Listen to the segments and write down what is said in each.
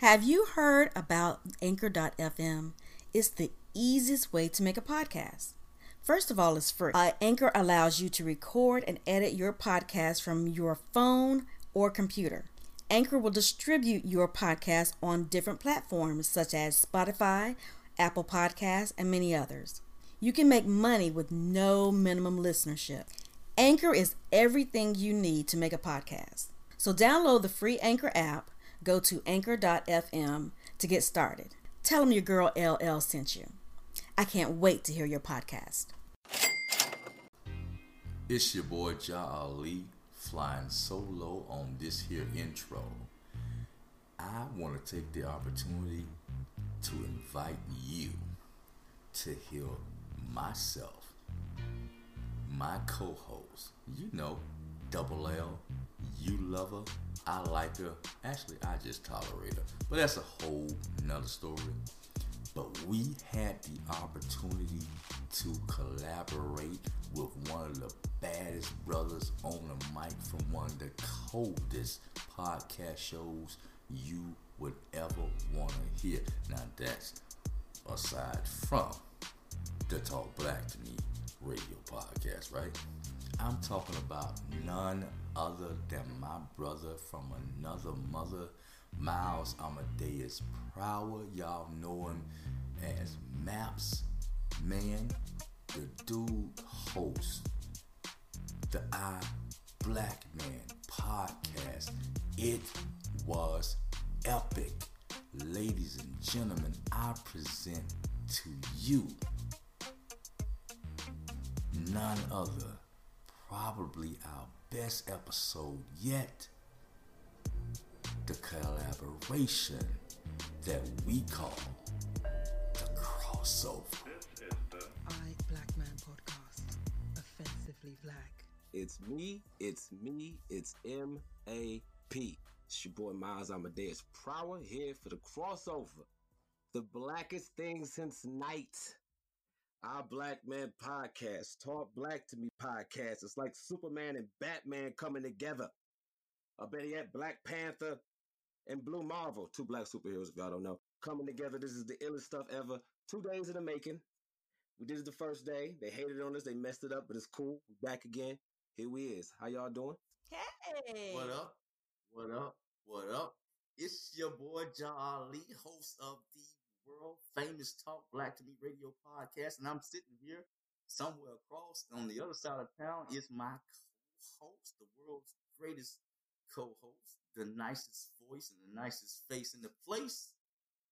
Have you heard about Anchor.fm? It's the easiest way to make a podcast. First of all, it's free. Uh, Anchor allows you to record and edit your podcast from your phone or computer. Anchor will distribute your podcast on different platforms such as Spotify, Apple Podcasts, and many others. You can make money with no minimum listenership. Anchor is everything you need to make a podcast. So download the free Anchor app, go to anchor.fm to get started. Tell them your girl LL sent you. I can't wait to hear your podcast. It's your boy Jah flying solo on this here intro. I want to take the opportunity to invite you to hear myself, my co-host, you know, Double L, you love her, I like her. Actually, I just tolerate her. But that's a whole nother story. But we had the opportunity to collaborate with one of the baddest brothers on the mic from one of the coldest podcast shows you would ever want to hear. Now, that's aside from the Talk Black to Me radio podcast, right? I'm talking about none other than my brother from another mother, Miles Amadeus Prower. Y'all know him as Maps Man. The dude hosts the I Black Man podcast. It was epic. Ladies and gentlemen, I present to you none other, probably our best episode yet. The collaboration that we call the crossover. The- I Blackman Podcast. Offensively black. It's me, it's me, it's M A P. It's your boy Miles Amadeus Prower here for the crossover. The blackest thing since night. Our Black Man podcast, Talk Black to Me podcast. It's like Superman and Batman coming together. Or better yet, Black Panther and Blue Marvel, two black superheroes, if y'all don't know, coming together. This is the illest stuff ever. Two days in the making. We did it the first day. They hated on us. They messed it up, but it's cool. We back again. Here we is. How y'all doing? Hey! What up? What up? What up? It's your boy John Ali, host of the world famous Talk Black to Me radio podcast, and I'm sitting here somewhere across on the other side of town is my co-host, the world's greatest co-host, the nicest voice and the nicest face in the place,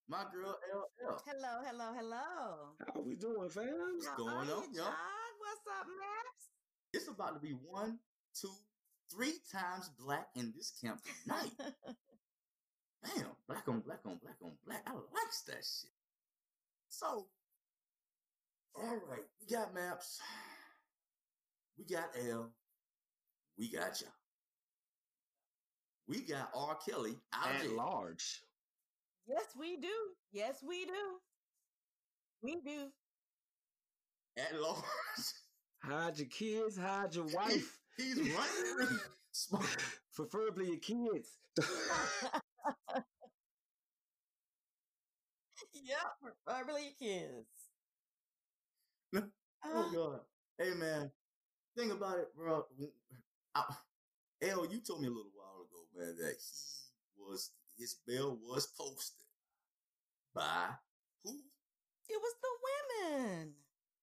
my girl LL. Hello, hello, hello. How we doing, fam? What's going on, y'all? What's up, Maps? It's about to be one, two, three times black in this camp tonight. Damn, black on black on black on black. I likes that shit. So, all right, we got maps. We got L. We got y'all. We got R. Kelly out At there. large. yes, we do. Yes, we do. We do. At large. Hide your kids, hide your wife, He's running. Preferably your kids. yeah, preferably kids. Oh Uh, God. Hey man, think about it, bro. I, L, you told me a little while ago, man, that he was his bill was posted by who? it was the women.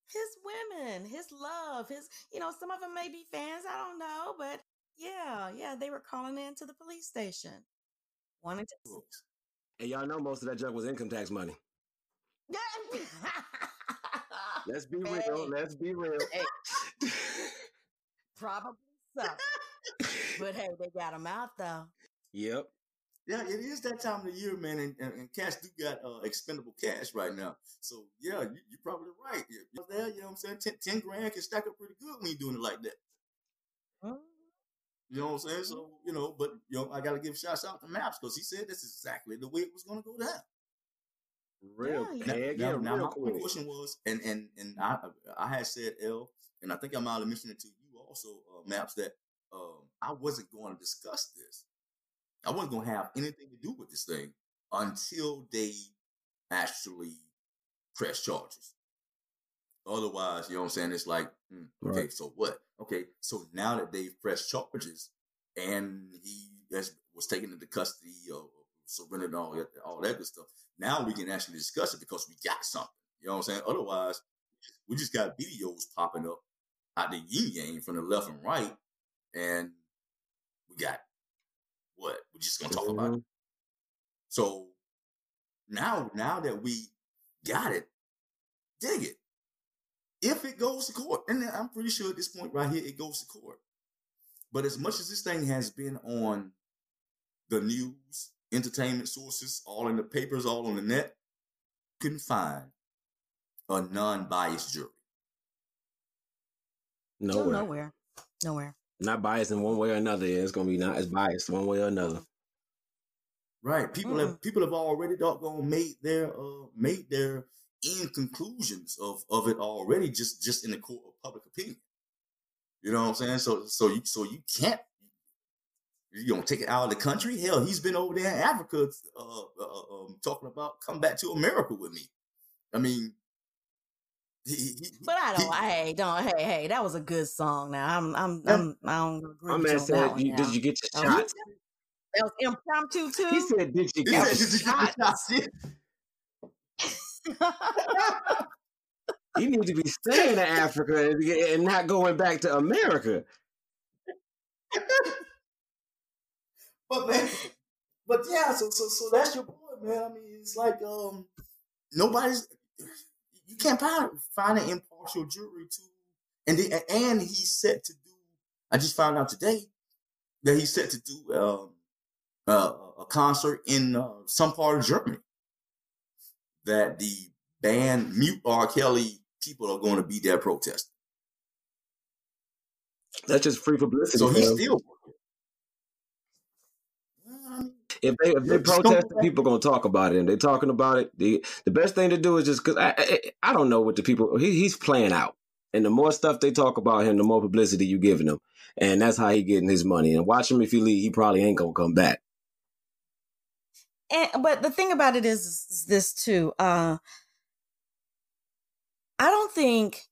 His women, his love, his, you know, some of them may be fans, I don't know, but yeah, yeah, they were calling in to the police station. Wanting to. Brooks. and y'all know most of that junk was income tax money. Let's be real. Let's be real. Probably so. but hey, they got him out though. yep. Yeah, it is that time of the year, man, and, and, and cash do got uh, expendable cash right now. So yeah, you, you're probably right. You know, there, you know what I'm saying? 10, 10 grand can stack up pretty good when you're doing it like that. Mhm. You know what I'm saying? So, you know, but you know, I gotta give shouts out to Maps because he said this is exactly the way it was gonna go down. Real. Yeah, Yeah, yeah. yeah, now, now real my quick. question was, and and and I I had said L, and I think I might have mentioned it to you also, uh, Maps, that um I wasn't going to discuss this. I wasn't going to have anything to do with this thing until they actually press charges. Otherwise, you know what I'm saying? It's like, hmm, okay, Right. so what? Okay, so now that they've pressed charges and he has, was taken into custody or surrendered all that, all that good stuff, now we can actually discuss it because we got something. You know what I'm saying? Otherwise, we just got videos popping up out the yin yang from the left and right, and we got what? We're just gonna talk about it. Mhm. So now, now that we got it, dig it. If it goes to court, and I'm pretty sure at this point right here, it goes to court. But as much as this thing has been on the news, entertainment sources, all in the papers, all on the net, couldn't find a non-biased jury. No, Nowhere. nowhere. Nowhere. Not biased in one way or another. Yeah, it's gonna be not as biased one way or another. Right. People have people have already doggone made their uh made their end conclusions of of it already just just in the court of public opinion. You know what I'm saying? So so you so you can't you gonna take it out of the country? Hell, he's been over there in Africa uh, uh um, talking about come back to America with me. I mean, he, he, he- But I don't. Hey, don't. Hey, hey, that was a good song. Now I'm, I'm, I'm, I don't agree My with you on that you, now. "Did you get your That was- shots?" That was impromptu too. He said, "Did you get your shots?" He need to be staying in Africa and, not going back to America. But man, but yeah, so so so that's your boy, man. I mean, it's like um nobody's you can't find find an impartial jury to and the, and he's set to do. I just found out today that he's set to do um uh, a concert in uh, some part of Germany. That the band Mute R. Kelly people are going to be there protesting. That's just free publicity. So he's still. Well, I mean, if they if they protest, people are gonna talk about it. And they talking about it. The the best thing to do is just because I, I I don't know what the people he, he's playing out. And the more stuff they talk about him, the more publicity you giving him, and that's how he getting his money. And watch him if he leave, he probably ain't gonna come back. And but the thing about it is, is this too. Uh, I don't think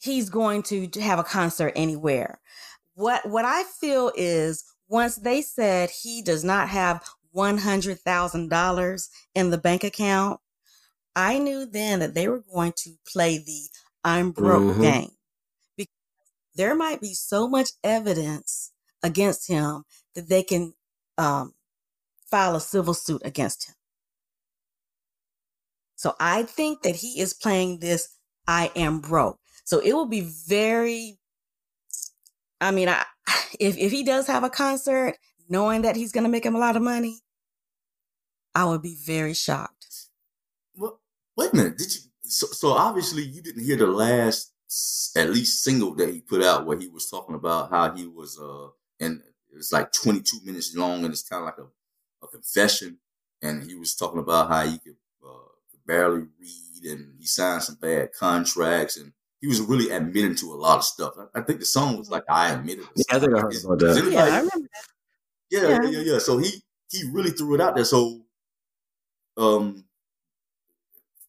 he's going to have a concert anywhere. What what I feel is once they said he does not have one hundred thousand dollars in the bank account, I knew then that they were going to play the "I'm broke" Mhm. game because there might be so much evidence against him that they can um, file a civil suit against him. So I think that he is playing this I am broke. So it will be very I mean, I if if he does have a concert knowing that he's going to make him a lot of money, I would be very shocked. Well, wait a minute. Did you? So, so obviously you didn't hear the last at least single that he put out where he was talking about how he was uh and it's like 22 minutes long and it's kind of like a, a confession and he was talking about how he could, uh, could barely read and he signed some bad contracts and he was really admitting to a lot of stuff. I, I think the song was like I admitted. or Yeah, I think I heard about that. anybody- Yeah, I remember that. yeah, Yeah. yeah, yeah, yeah. So he he really threw it out there. So um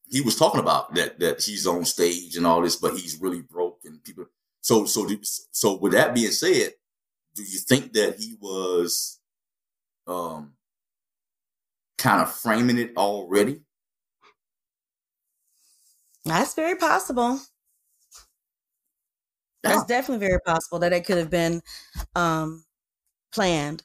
he was talking about that that he's on stage and all this, but he's really broke and people. So so so with that being said, do you think that he was um kind of framing it already? That's very possible. That's definitely very possible that it could have been um, planned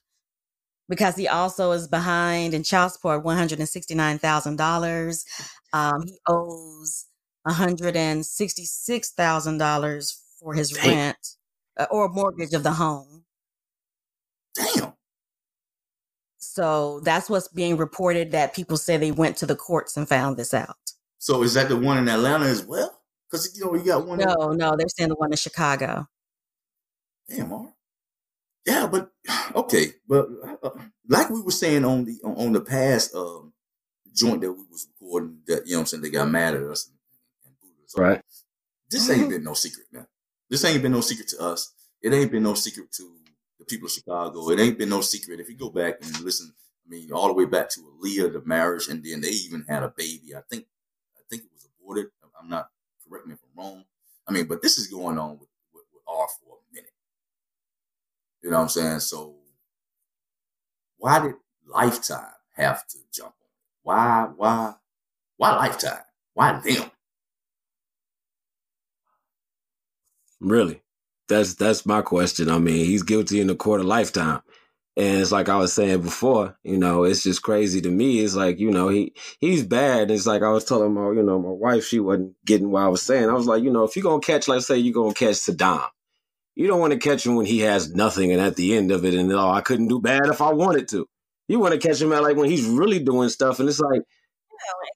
because he also is behind in child support one hundred and sixty nine thousand dollars. Um, he owes one hundred and sixty six thousand dollars for his Damn. rent uh, or mortgage of the home. Damn. So that's what's being reported that people say they went to the courts and found this out. So is that the one in Atlanta as well? Because you know you got one. in- No, no, they're saying the one in Chicago. Damn, all right. Yeah, but okay, but uh, like we were saying on the on, on the past um, joint that we was recording, that you know what I'm saying they got mad at us and, and booed us. Right. This ain't been no secret, man. This ain't been no secret to us. It ain't been no secret to the people of Chicago. It ain't been no secret. If you go back and listen I mean, all the way back to Aaliyah, the marriage, and then they even had a baby. I think, I think it was aborted. I'm not correct me if I'm wrong. I mean, but this is going on with, with, with R for a minute. You know what I'm saying? So why did Lifetime have to jump on? Why, why, why Lifetime? Why them? Really? That's that's my question. I mean, he's guilty in the court of lifetime. And it's like I was saying before, you know, it's just crazy to me. It's like, you know, he he's bad. And it's like I was telling my, you know, my wife, she wasn't getting what I was saying. I was like, you know, if you're gonna catch, like say you're gonna catch Saddam, you don't want to catch him when he has nothing and at the end of it and oh, I couldn't do bad if I wanted to. You want to catch him at like when he's really doing stuff and it's like,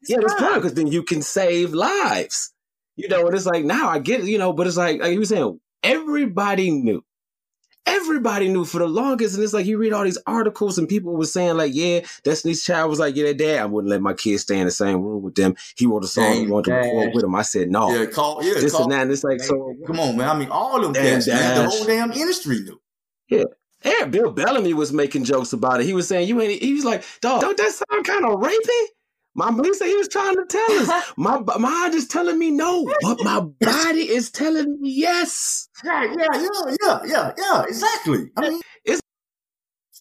it's yeah, it's fine. fun because then you can save lives. You know, and it's like now I get it, you know, but it's like like he was saying, everybody knew. Everybody knew for the longest, and it's like you read all these articles, and people were saying like, "Yeah, Destiny's Child was like, yeah, dad. I wouldn't let my kids stay in the same room with them. He wrote a song, he Dame wanted to record with him. I said no, Yeah, call, yeah, this call, and that. And it's like, so Come on, man. I mean, all them cats. The whole damn industry knew. yeah, Bill Bellamy was making jokes about it. He was saying, "You ain't." He was like, "Dog, don't that sound kind of rapey?" My he said he was trying to tell us. My mind is telling me no, but my body is telling me yes. Yeah, yeah, yeah, yeah, yeah, yeah. Exactly. I mean, It's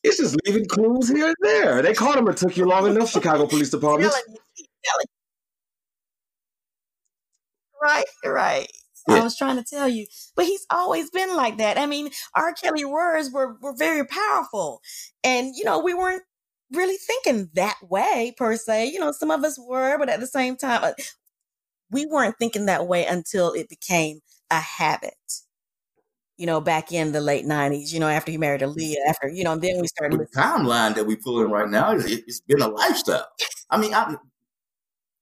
it's just leaving clues here and there. They caught him. It took you long enough, Chicago Police Department. Telling you, keep telling you. Right, right. I was trying to tell you, but he's always been like that. I mean, R. Kelly words were were very powerful, and you know we weren't really thinking that way per se. You know, some of us were, but at the same time, uh, we weren't thinking that way until it became a habit. You know, back in the late '90s. You know, after he married Aaliyah, after you know, then we started. the timeline that we pulling right now, it, it's been a lifestyle. I mean, I,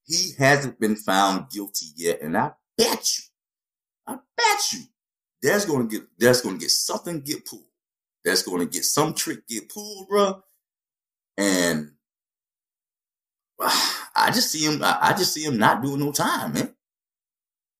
he hasn't been found guilty yet, and I bet you, I bet you, there's gonna get there's gonna get something get pulled. That's gonna get some trick get pulled, bro. And I just see him. I, just see him not doing no time, man.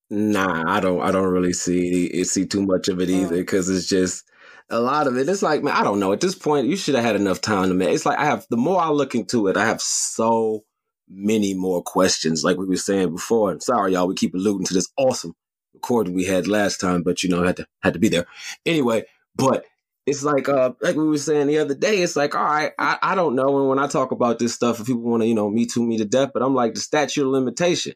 Nah, I don't. I don't really see see too much of it Mm. either because it's just a lot of it. It's like, man, I don't know. At this point, you should have had enough time to make. It's like I have. The more I look into it, I have so many more questions. Like we were saying before. And sorry, y'all. We keep alluding to this awesome recording we had last time, but you know, had to had to be there anyway. But it's like, uh, like we were saying the other day. It's like, all right, I, I don't know. And when I talk about this stuff, if people want to, you know, me too, me to death, but I'm like the statute of limitation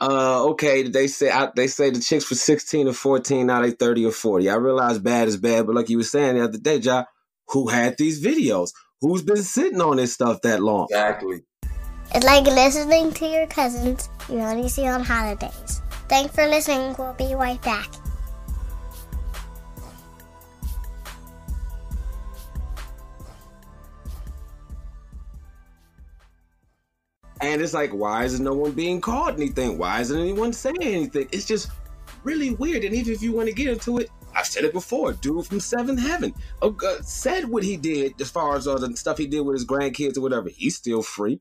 uh, okay, they say I, they say the chicks for sixteen or fourteen now they thirty or forty. I realize bad is bad, but like you were saying the other day, Jah, who had these videos? Who's been sitting on this stuff that long? Exactly. It's like listening to your cousins you only see on holidays. Thanks for listening. We'll be right back. And it's like, why isn't no one being called anything? Why isn't anyone saying anything? It's just really weird. And even if you want to get into it, I've said it before. Dude from Seventh Heaven uh, said what he did as far as the stuff he did with his grandkids or whatever. He's still free.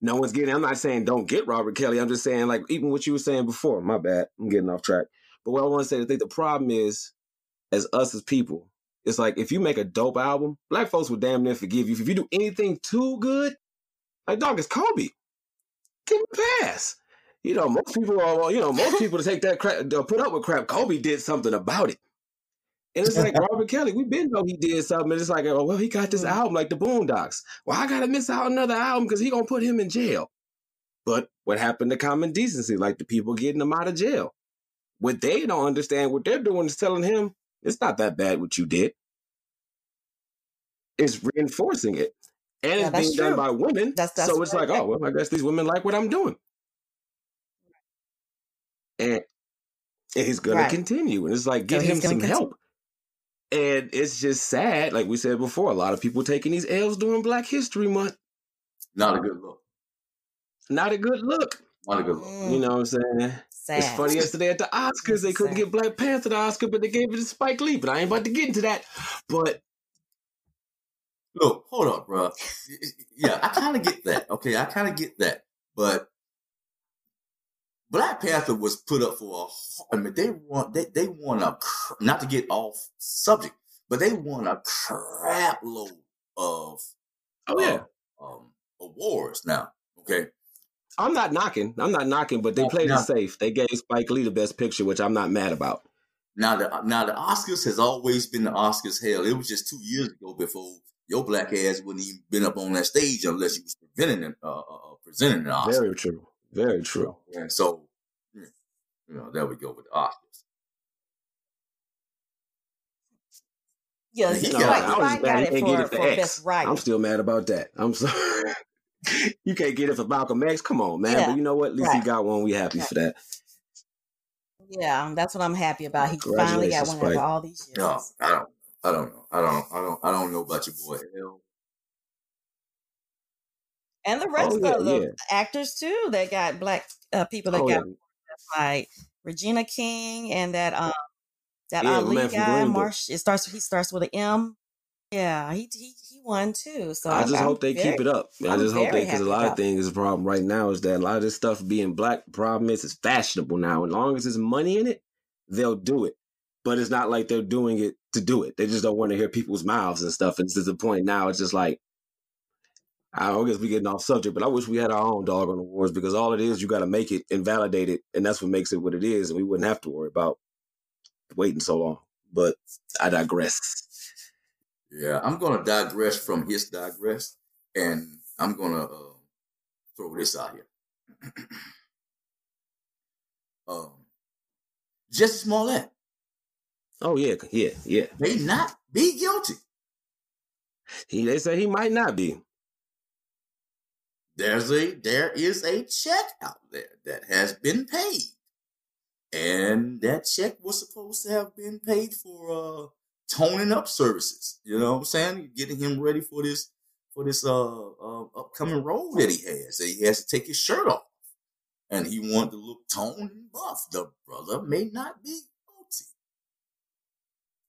No one's getting. I'm not saying don't get Robert Kelly. I'm just saying like even what you were saying before. My bad. I'm getting off track. But what I want to say, I think the problem is, as us as people, it's like if you make a dope album, black folks will damn near forgive you. If you do anything too good, like dog, it's Kobe. Give him a pass. You know, most people are, well, you know, most people to take that crap, put up with crap. Kobe did something about it. And it's like Robert Kelly, we've been know he did something. And it's like, oh, well, he got this mm. album like the Boondocks. Well, I gotta miss out another album because he gonna put him in jail. But what happened to common decency? Like the people getting him out of jail. What they don't understand, what they're doing is telling him it's not that bad what you did. It's reinforcing it. And Yeah, it's that's being done by women. That's- that's so it's like, oh, well, I guess these women like what I'm doing. And, and he's going Right. to continue. And it's like, So get he's him some continue. help. And it's just sad, like we said before, a lot of people taking these L's during Black History Month. Not a good look. Not a good look. Not a good look. Mm, You know what I'm saying? sad. It's funny yesterday at the Oscars, they couldn't Sad. get Black Panther the Oscar, but they gave it to Spike Lee. But I ain't about to get into that. But Look, hold up, bro. Yeah, I kind of get that. Okay, I kind of get that. But Black Panther was put up for a. I mean, they want they they want a not to get off subject, but they want a crap load of Oh yeah. uh, um, awards now. Okay, I'm not knocking. I'm not knocking, but they played no. it safe. They gave Spike Lee the best picture, which I'm not mad about. now the now the Oscars has always been the Oscars. Hell, it was just two years ago before your black ass wouldn't even been up on that stage unless you was presenting an, uh, uh, uh, presenting an Oscar. Very true. Very true. And so, you know, there we go with the Oscars. Yeah, He Spike, got- I was Spike mad got he it can't for, get it for for X. best writer. I'm still mad about that. I'm sorry. you can't get it for Malcolm X. Come on, man. Yeah. But you know what? At least Right. he got one. We happy Right. for that. Yeah, that's what I'm happy about. He finally got Congratulations, one after all these years. No, I don't. I don't know. I don't. I don't. I don't know about your boy L. And the rest Oh, yeah, of the yeah. actors too that got black uh, people that Oh, got yeah. like Regina King and that um that Yeah, Ali from guy Marsh. It starts. He starts with an M. Yeah, he he he won too. So I just I'm hope they very- keep it up. I just hope they because a lot of things. The problem right now is that a lot of this stuff being black. The problem is it's fashionable now. As long as there's money in it, they'll do it. But it's not like they're doing it to do it. They just don't want to hear people's mouths and stuff. And to the point now, it's just like I don't guess we're getting off subject, but I wish we had our own dog on the awards because all it is, you got to make it and validate it, and that's what makes it what it is, and we wouldn't have to worry about waiting so long. But I digress. Yeah, I'm gonna digress from his digress, and I'm gonna uh, throw this out here. um, Jussie Smollett Oh yeah, yeah, yeah. may not be guilty. He they say he might not be. There's a there is a check out there that has been paid, and that check was supposed to have been paid for uh toning up services. You know what I'm saying? Getting him ready for this for this uh, uh upcoming role that he has. That he has to take his shirt off, and he wanted to look toned and buff. The brother may not be.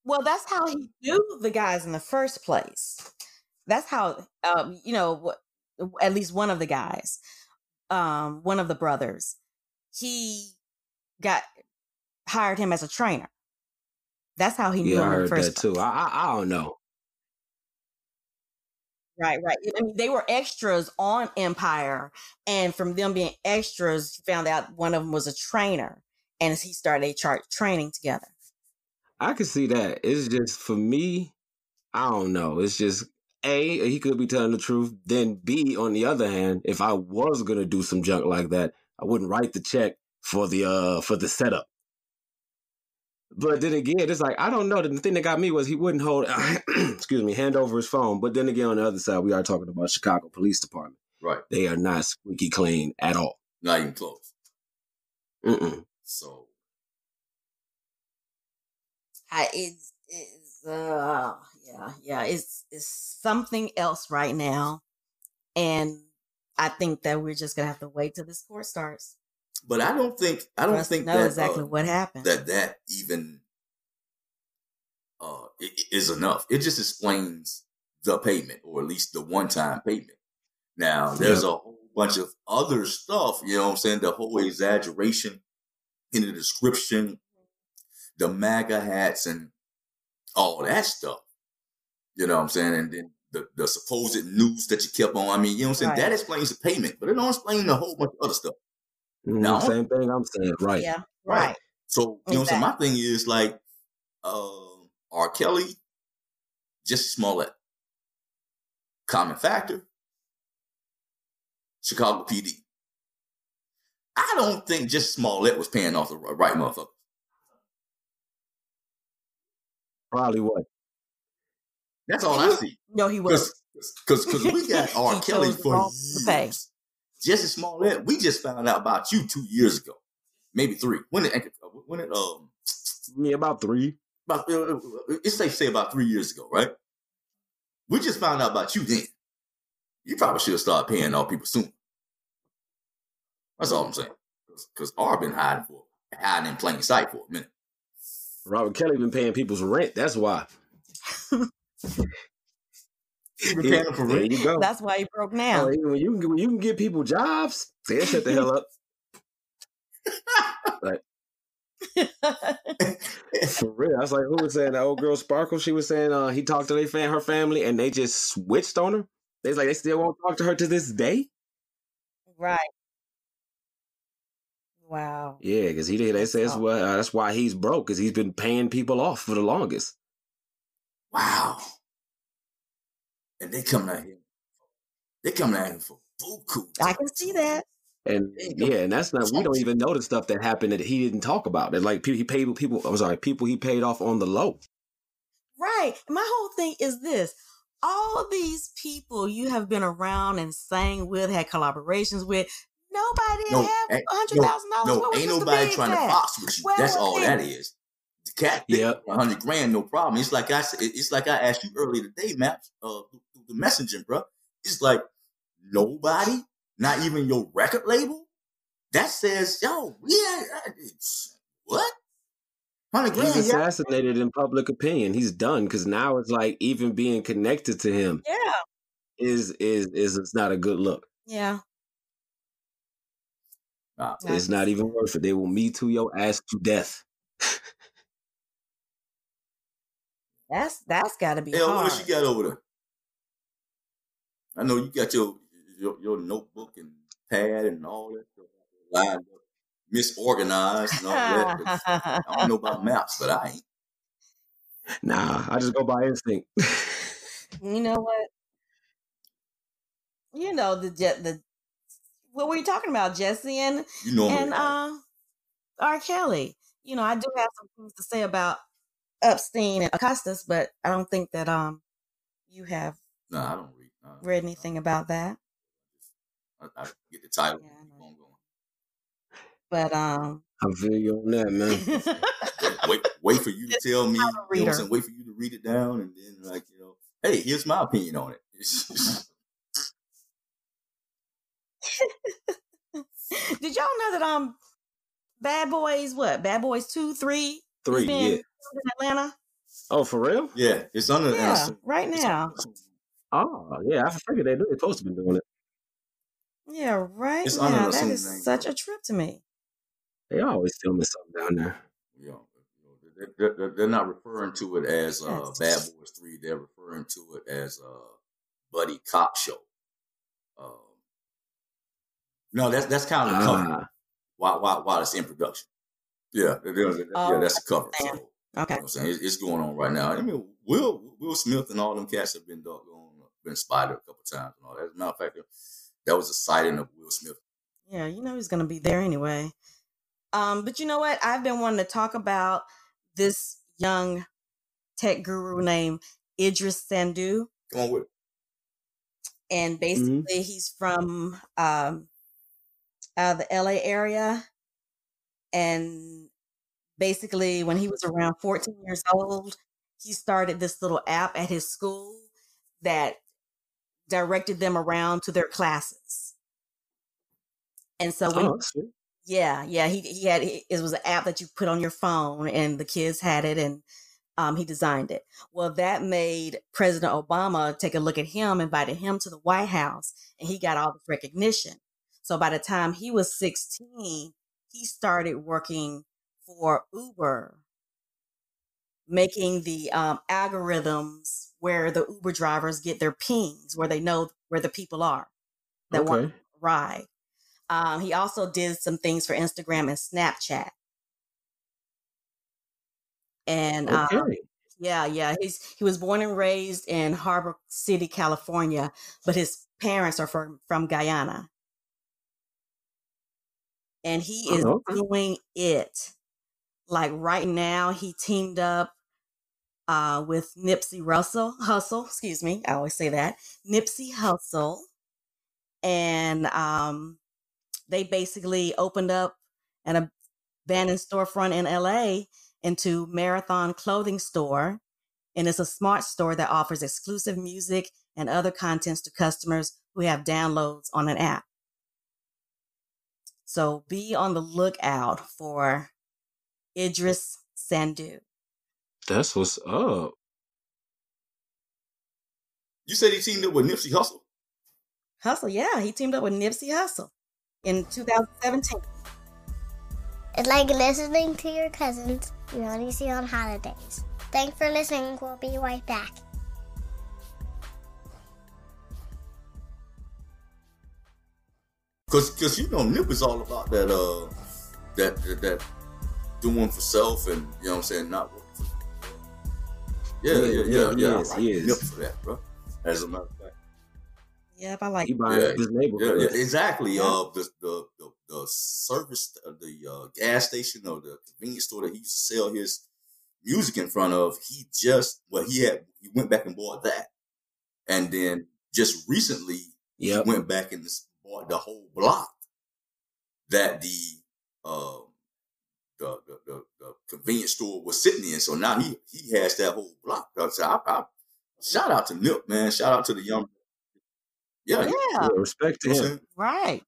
Well, that's how he knew the guys in the first place. That's how, um, you know, at least one of the guys, um, one of the brothers, he got hired him as a trainer. That's how he knew Yeah, I him in the heard first that too. I, I I don't know. Right, right. I mean, they were extras on Empire, and from them being extras, he found out one of them was a trainer, and he started a chart training together. I can see that. It's just for me, I don't know. It's just A, he could be telling the truth. Then B, on the other hand, if I was gonna do some junk like that, I wouldn't write the check for the uh for the setup. But then again, it's like I don't know. The thing that got me was he wouldn't hold excuse me, hand over his phone. But then again, on the other side, we are talking about Chicago Police Department. Right. They are not squeaky clean at all. Not even close. Mm-mm. So I, it's, it's, uh, yeah, yeah, it's, it's something else right now, and I think that we're just gonna have to wait till this court starts. but I don't think I don't think know that exactly uh, what happened. that that even uh, i- i- is enough. It just explains the payment, or at least the one-time payment. Now, there's a whole bunch of other stuff. You know what I'm saying? The whole exaggeration in the description, the MAGA hats, and all that stuff. You know what I'm saying? And then the, the supposed news that you kept on. I mean, you know what I'm saying? Right. That explains the payment, but it don't explain a whole bunch of other stuff. Mm, No. Same thing I'm saying, right? yeah, Right. right. So you know, what I'm saying? my thing is like, uh, R. Kelly, Jussie Smollett, Common Factor, Chicago PD. I don't think Jussie Smollett was paying off the right motherfucker. Probably what? That's all I see. No, he was. Because because we got R. Kelly chose for wrong to pay. years. Jussie Smollett, we just found out about you two years ago, maybe three. When it when it um Me about three. about uh, it's safe to say about three years ago, right? We just found out about you then. You probably should have started paying all people soon. That's all I'm saying. Because R been hiding for hiding in plain sight for a minute. Robert Kelly been paying people's rent. That's why. He been paying them for there you go. That's why he broke Oh, now. even when you can when you can get people jobs, say shut the hell up. For real. I was like, who was saying that old girl Sparkle? She was saying uh, he talked to their fan, her family, and they just switched on her. They like they still won't talk to her to this day. Right. Wow. Yeah, because he did. They say that's why uh, that's why he's broke because he's been paying people off for the longest. Wow. And they coming out here. They coming out here for buku. I can see that. And There you go. yeah, and that's not. We don't even know the stuff that happened that he didn't talk about. That like people he paid people. I'm sorry, people he paid off on the low. Right. My whole thing is this. All these people you have been around and sang with, had collaborations with, nobody No, have ain't- a hundred thousand dollars. No, Where ain't nobody Big trying to at? fox with you. Where That's all he? that is. The cat, Yep. a hundred grand, no problem. It's like I said. It's like I asked you earlier today, Matt, uh, through through the messaging, bro. It's like nobody, not even your record label, that says, "Yo, yeah, it's, what? Hundred He's grand, yeah." assassinated in public opinion. He's done because now it's like even being connected to him Yeah. is is is it's not a good look. Yeah. Nah, Yeah. It's not even worth it. They will me to your ass to death. That's that's gotta be Hell, hard. what you got over there? I know you got your your, your notebook and pad and all that stuff lined up, misorganized and all that. I don't know about maps, but I ain't. Nah, I just go by instinct. you know what? You know the Je- the what were you talking about, Jussie and You know and uh R. Kelly. You know, I do have some things to say about Epstein and Augustus, but I don't think that um you have Nah, I don't read. Nah, read anything about that. I, I get the title. Yeah, I keep going. But um I feel you on that, man. Wait, wait, wait for you to tell me. You know what I'm reader. saying? Wait for you to read it down, and then like you know, hey, here's my opinion on it. Did y'all know that um Bad Boys what? Bad Boys 2, 3 Three, yeah. in Atlanta? Oh, for real? yeah, it's under. Yeah, it's- right now. Oh, yeah. I figured they knew they're supposed to be doing it. Yeah, right It's now. the That same is name, such a trip to me. They always filming something down there. you know, they're, they're- they're, they're not referring to it as uh, Bad Boys Three. They're referring to it as a buddy cop show. Um, no, that's that's kind of the cover Ah, while while while it's in production. Yeah, they're- they're- yeah, Oh, that's the cover. So, understand. you Okay. know what I'm saying? It's, it's going on right now. I mean, Will Will Smith and all them cats have been doggone, been spotted a couple times and all that. As a matter of fact, that was a sighting of Will Smith. Yeah, you know he's gonna be there anyway. Um, but you know what? I've been wanting to talk about this young tech guru named Idris Sandu. Come on with it. and basically he's from um out of the LA area and basically when he was around 14 years old he started this little app at his school that directed them around to their classes and so when oh, yeah, yeah. He he had it was an app that you put on your phone, and the kids had it, and um, he designed it. Well, that made President Obama take a look at him, invited him to the White House, and he got all this recognition. So by the time he was sixteen, he started working for Uber, making the um, algorithms where the Uber drivers get their pings, where they know where the people are that want to ride. Um, he also did some things for Instagram and Snapchat. And um, yeah, yeah, he's he was born and raised in Harbor City, California, but his parents are from from Guyana. And he is Oh, okay. doing it. Like right now, he teamed up uh, with Nipsey Russell Hustle. Excuse me, I always say that Nipsey Hussle, and um, they basically opened up an abandoned storefront in LA into Marathon Clothing Store. And it's a smart store that offers exclusive music and other contents to customers who have downloads on an app. So be on the lookout for Idris Sandu. That's what's up. You said he teamed up with Nipsey Hussle. Hustle, yeah, he teamed up with Nipsey Hussle in 2017. It's like listening to your cousins you only see on holidays. Thanks for listening. We'll be right back. Cause, cause you know, Nip is all about that, uh, that, that, that doing for self, and you know what I'm saying, not working for. Yeah, yeah, yeah, yeah. he yeah. is, I like is. Nip for that, bro. As a matter of fact. Yep, I like He buying Yeah, up his Yeah, neighborhood. yeah, exactly. Yeah. Uh, the, the the the service, uh, the uh, gas station or the convenience store that he used to sell his music in front of, he just well, he had he went back and bought that, and then just recently Yep. he went back and just bought the whole block that the uh, the, the, the the convenience store was sitting in. So now he he has that whole block. So I, I, shout out to Nip, man. Shout out to the young. Yeah, Yeah, Yeah, respect to you know what I'm him. right.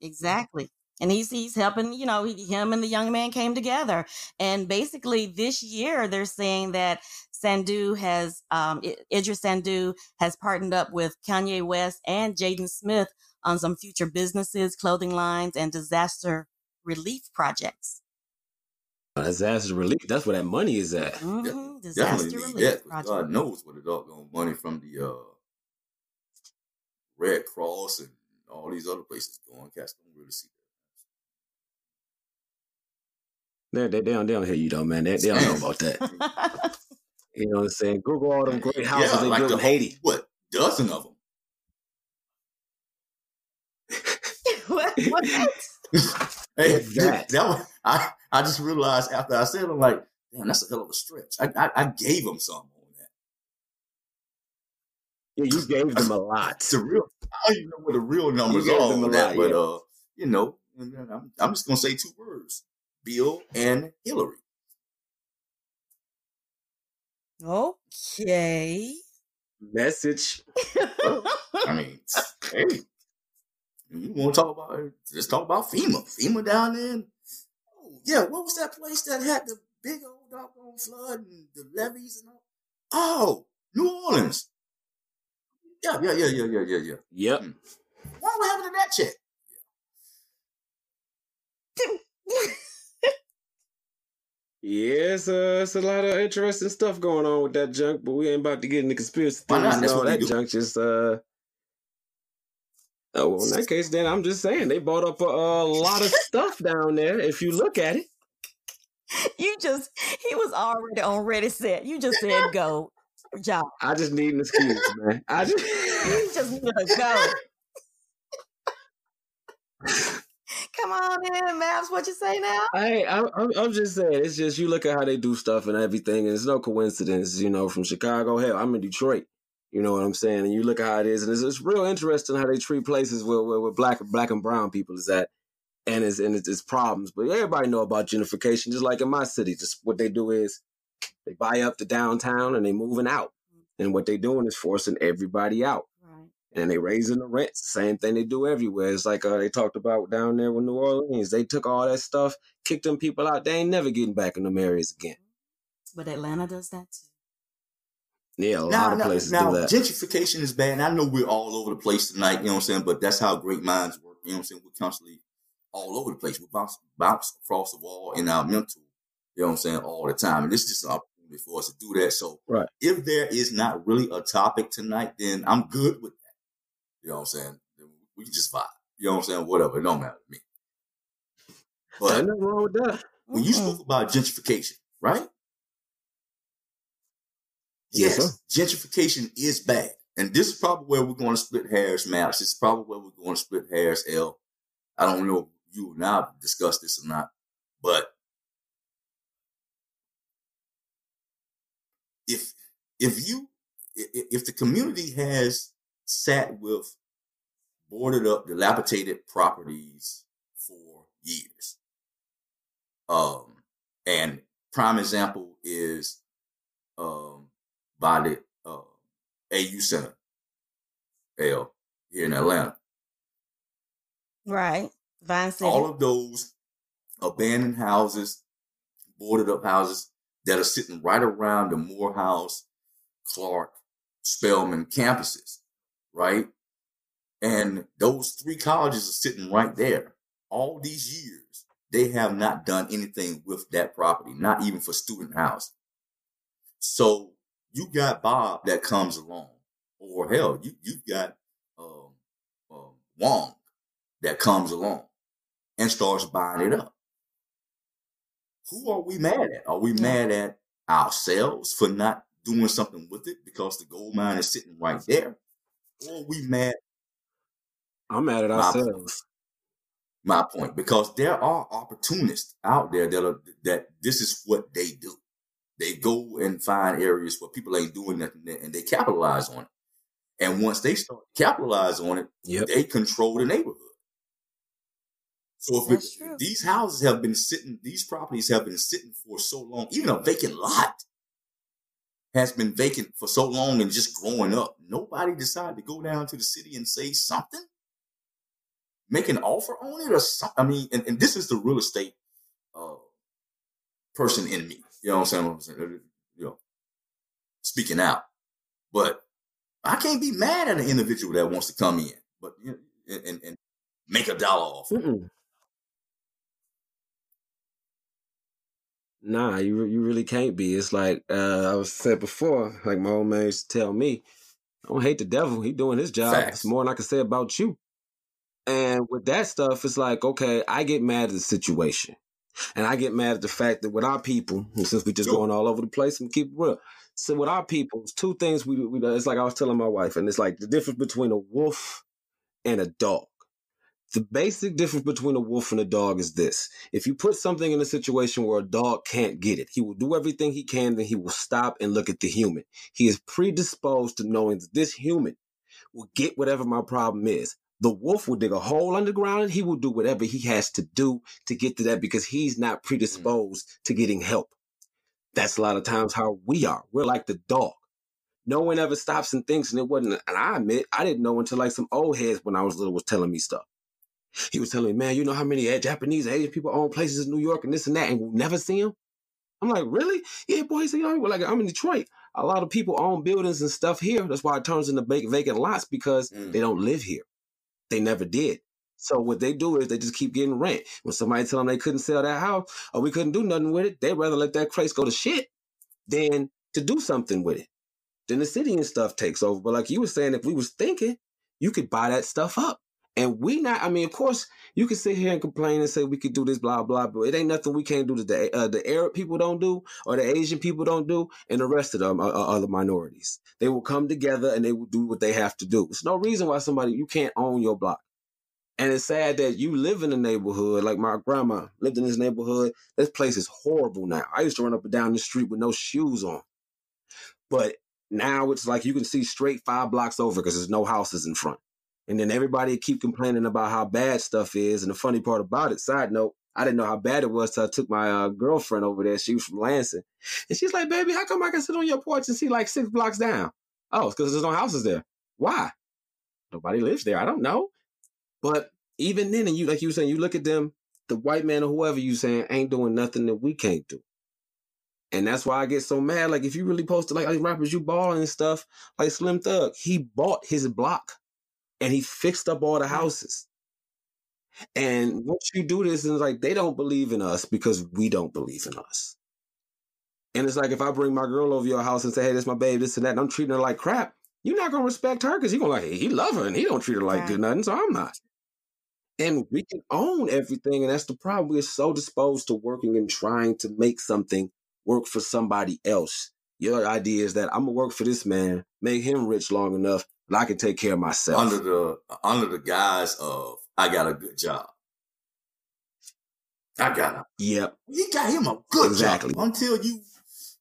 Exactly. And he's he's helping, you know, he, him and the young man came together. And basically this year they're saying that Sandu has um Idris Sandu has partnered up with Kanye West and Jaden Smith on some future businesses, clothing lines, and disaster relief projects. Disaster relief. That's where that money is at. hmm Definitely Disaster need relief that. 'cause project. God knows what the doggone money from the uh, Red Cross and all these other places going. Cats don't really see They, they, they, don't, they don't hear you though, man. They, they don't know about that. that. You know what I'm saying? Google all them great houses yeah, they like built the in Haiti. What dozen of them? what? what? hey, that? that was, I I just realized after I said, it, I'm like, damn, that's a hell of a stretch. I I, I gave them some on that. Yeah, you gave them a lot. It's the real. I don't even know what the real numbers are on that, lot, but yeah. uh, you know, and then I'm I'm just gonna say two words: Bill and Hillary. Okay. Message. I mean, hey, you want to talk about er, it? Let's talk about FEMA. FEMA down there. in- oh, yeah, what was that place that had the big old doggone flood and the levees and all? Oh, New Orleans. Yeah, yeah, yeah, yeah, yeah, yeah, yeah. Yep. What happened to that check? Yeah, it's, uh, it's a lot of interesting stuff going on with that junk, but we ain't about to get into conspiracy theories and all that do. junk. Just uh, oh, well, in that case, then I'm just saying they bought up a, a lot of stuff down there. If you look at it, you just he was already on ready set. You just said go. Job. I just need an excuse, man. I just You just need to go. Come on in, Maps. What you say now? Hey, I'm, I'm just saying, it's just you look at how they do stuff and everything, and it's no coincidence, you know, from Chicago. Hell, I'm in Detroit. You know what I'm saying? And you look at how it is, and it's, it's real interesting how they treat places where, where, where black black and brown people is at, and it's and it's, it's problems. But everybody know about gentrification, just like in my city. Just what they do is they buy up the downtown and they moving out, and what they doing is forcing everybody out. And they raising the rents. The same thing they do everywhere. It's like uh, they talked about down there with New Orleans. They took all that stuff, kicked them people out. They ain't never getting back in them areas again. But Atlanta does that too. Yeah, a Now, lot of now, places now do that. gentrification is bad. And I know we're all over the place tonight, you know what I'm saying? But that's how great minds work. You know what I'm saying? We're constantly all over the place. We bounce, bounce across the wall in our mental, you know what I'm saying, all the time. And this is just an opportunity for us to do that. So Right. if there is not really a topic tonight, then I'm good with that. You know what I'm saying? We can just vibe. You know what I'm saying? Whatever. It don't matter to me. But Ain't nothing wrong with that. when you spoke about gentrification, right? Yes, Yes, gentrification is bad. And this is probably where we're going to split hairs, Maps. This is probably where we're going to split hairs, L. I don't know if you and I have discussed this or not, but if if you i- i- if the community has sat with boarded up, dilapidated properties for years, um, and prime example is um, by the uh, AU Center, L, here in Atlanta. Right. Vine City. All of those abandoned houses, boarded up houses that are sitting right around the Morehouse, Clark, Spelman campuses, right? And those three colleges are sitting right there. All these years, they have not done anything with that property, not even for student housing. So you got Bob that comes along, or hell, you you got um, um, Wong that comes along and starts buying it up. Who are we mad at? Are we mad at ourselves for not doing something with it because the gold mine is sitting right there? Or are we mad I'm mad at My ourselves. my point because there are opportunists out there that are that this is what they do. They go and find areas where people ain't doing nothing and they capitalize on it. And once they start to capitalize on it, Yep. they control the neighborhood. So if it- these houses have been sitting, these properties have been sitting for so long, even a vacant lot has been vacant for so long and just growing up. Nobody decided to go down to the city and say something, make an offer on it or something. I mean, and, and this is the real estate uh, person in me. You know what I'm saying? You know, speaking out. But I can't be mad at an individual that wants to come in, but and, and, and make a dollar off. Mm-mm. Nah, you you really can't be. It's like uh, I was said before. Like my old man used to tell me, "I don't hate the devil. He doing his job. Facts. It's more than I can say about you." And with that stuff, it's like, okay, I get mad at the situation, and I get mad at the fact that with our people, since we just going all over the place, and keep it real. So with our people, it's two things we we. It's like I was telling my wife, and it's like the difference between a wolf and a dog. The basic difference between a wolf and a dog is this. If you put something in a situation where a dog can't get it, he will do everything he can, then he will stop and look at the human. He is predisposed to knowing that this human will get whatever my problem is. The wolf will dig a hole underground and he will do whatever he has to do to get to that because he's not mm. predisposed to getting help. That's a lot of times how we are. We're like the dog. No one ever stops and thinks, and it wasn't. And I admit, I didn't know until like some old heads when I was little was telling me stuff. He was telling me, man, you know how many uh, Japanese Asian people own places in New York and this and that, and we'll never see them. I'm like, really? Yeah, boy. He said, you know, like I'm in Detroit. A lot of people own buildings and stuff here. That's why it turns into vac- vacant lots because Mm. they don't live here. They never did. So what they do is they just keep getting rent. When somebody tell them they couldn't sell that house or we couldn't do nothing with it, they'd rather let that place go to shit than to do something with it. Then the city and stuff takes over. But like you were saying, if we was thinking, you could buy that stuff up. And we not, I mean, of course, you can sit here and complain and say we could do this, blah, blah, but it ain't nothing we can't do that the, uh, the Arab people don't do or the Asian people don't do and the rest of them are, are other minorities. They will come together and they will do what they have to do. There's no reason why somebody, you can't own your block. And it's sad that you live in a neighborhood, like my grandma lived in this neighborhood. This place is horrible now. I used to run up and down the street with no shoes on. But now it's like you can see straight five blocks over because there's no houses in front. And then everybody keep complaining about how bad stuff is. And the funny part about it, side note, I didn't know how bad it was till I took my uh, girlfriend over there. She was from Lansing. And she's like, baby, how come I can sit on your porch and see like six blocks down? Oh, it's because there's no houses there. Why? Nobody lives there. I don't know. But even then, and you like you were saying, you look at them, the white man or whoever you saying ain't doing nothing that we can't do. And that's why I get so mad. Like if you really posted like, like rappers, you balling and stuff, like Slim Thug, he bought his block and he fixed up all the houses. And once you do this, and it's like they don't believe in us because we don't believe in us. And it's like if I bring my girl over your house and say, "Hey, this my babe, this and that," and I'm treating her like crap, you're not gonna respect her because you're gonna like, hey, he love her and he don't treat her like good nothing, so I'm not. And we can own everything, and that's the problem. We're so disposed to working and trying to make something work for somebody else. Your idea is that I'm gonna work for this man, make him rich long enough, that I can take care of myself. under the under the guise of I got a good job. I got a Yep. you got him a good Exactly. job until you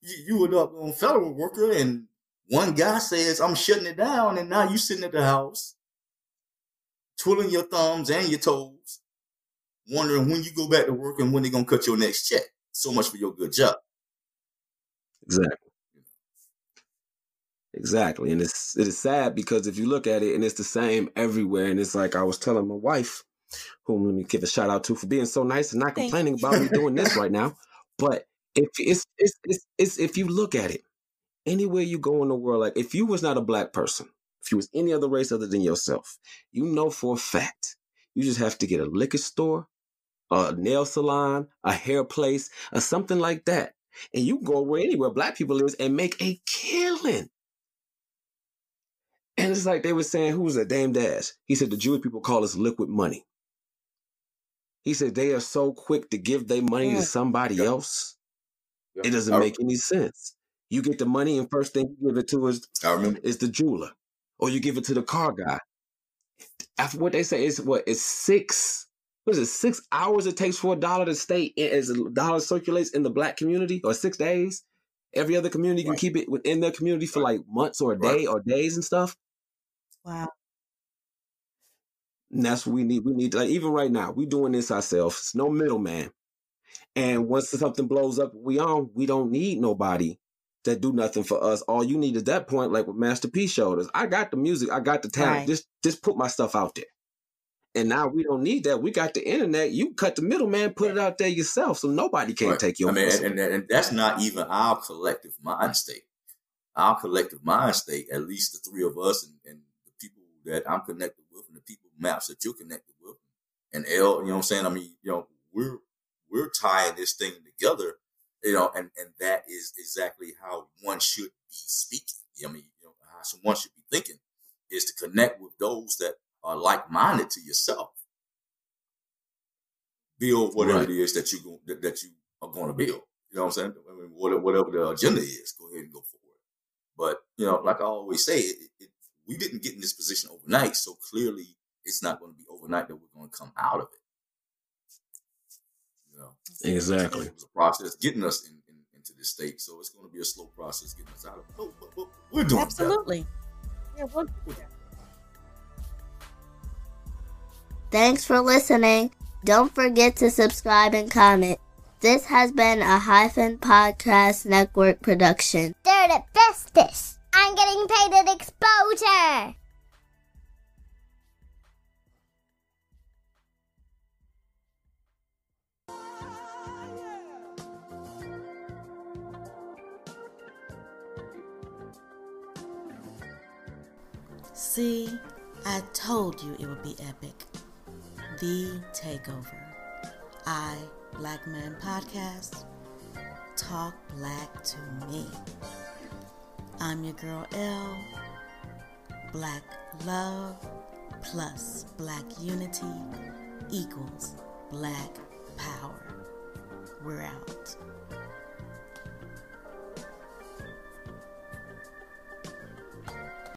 you, you were up on federal worker and one guy says I'm shutting it down and now you sitting at the house twiddling your thumbs and your toes wondering when you go back to work and when they're gonna cut your next check. So much for your good job. Exactly. Exactly. And it's it is sad because if you look at it and it's the same everywhere. And it's like I was telling my wife, whom let me give a shout out to for being so nice and not Thank complaining you. about me doing this right now. But if it's it's it's, it's if you look at it, anywhere you go in the world, like if you was not a black person, if you was any other race other than yourself, you know for a fact, you just have to get a liquor store, a nail salon, a hair place, or something like that. And you go where anywhere black people live and make a killing. And it's like they were saying, who was that? Dame Dash. He said the Jewish people call us liquid money. He said they are so quick to give their money to Mm. somebody Yep. else. Yep. It doesn't I, make any sense. You get the money, and first thing you give it to is I remember. is the jeweler, or you give it to the car guy. After what they say is what is six. What is it? Six hours it takes for a dollar to stay in, as a dollar circulates in the black community, or six days. Every other community can keep it within their community for Right. like months or a Right. day or days and stuff. Wow. And that's what we need. We need like even right now, we doing this ourselves. It's no middleman. And once something blows up, we on. We don't need nobody that do nothing for us. All you need at that point, like with Master P showed us, I got the music, I got the talent. Right. Just just put my stuff out there. And now we don't need that. We got the internet. You cut the middleman, put it out there yourself, so nobody can Right. take your I mean, and, and, and that's not even our collective mind state. Our collective mind state, at least the three of us and, and the people that I'm connected with and the people MAPS that you're connected with and Elle, you know what I'm saying? I mean, you know, we're we're tying this thing together, you know, and, and that is exactly how one should be speaking. I mean, you know, how someone should be thinking is to connect with those that are like minded to yourself. Build whatever Right. it is that you go, that, that you are going to build. You know what I'm saying? I mean, whatever, whatever the agenda is, go ahead and go forward. But you know, like I always say, it, it, we didn't get in this position overnight, so clearly it's not going to be overnight that we're going to come out of it. You know, Exactly. it was a process getting us in, in, into this state, so it's going to be a slow process getting us out of it. But, but, but we're doing better. Absolutely. Yeah, well, Thanks for listening. Don't forget to subscribe and comment. This has been a Hyphen Podcast Network production. They're the bestest. I'm getting paid at exposure. See, I told you it would be epic. The Takeover. I, Blackman Podcast, talk black to me. I'm your girl Elle. Black love plus black unity equals black power. We're out.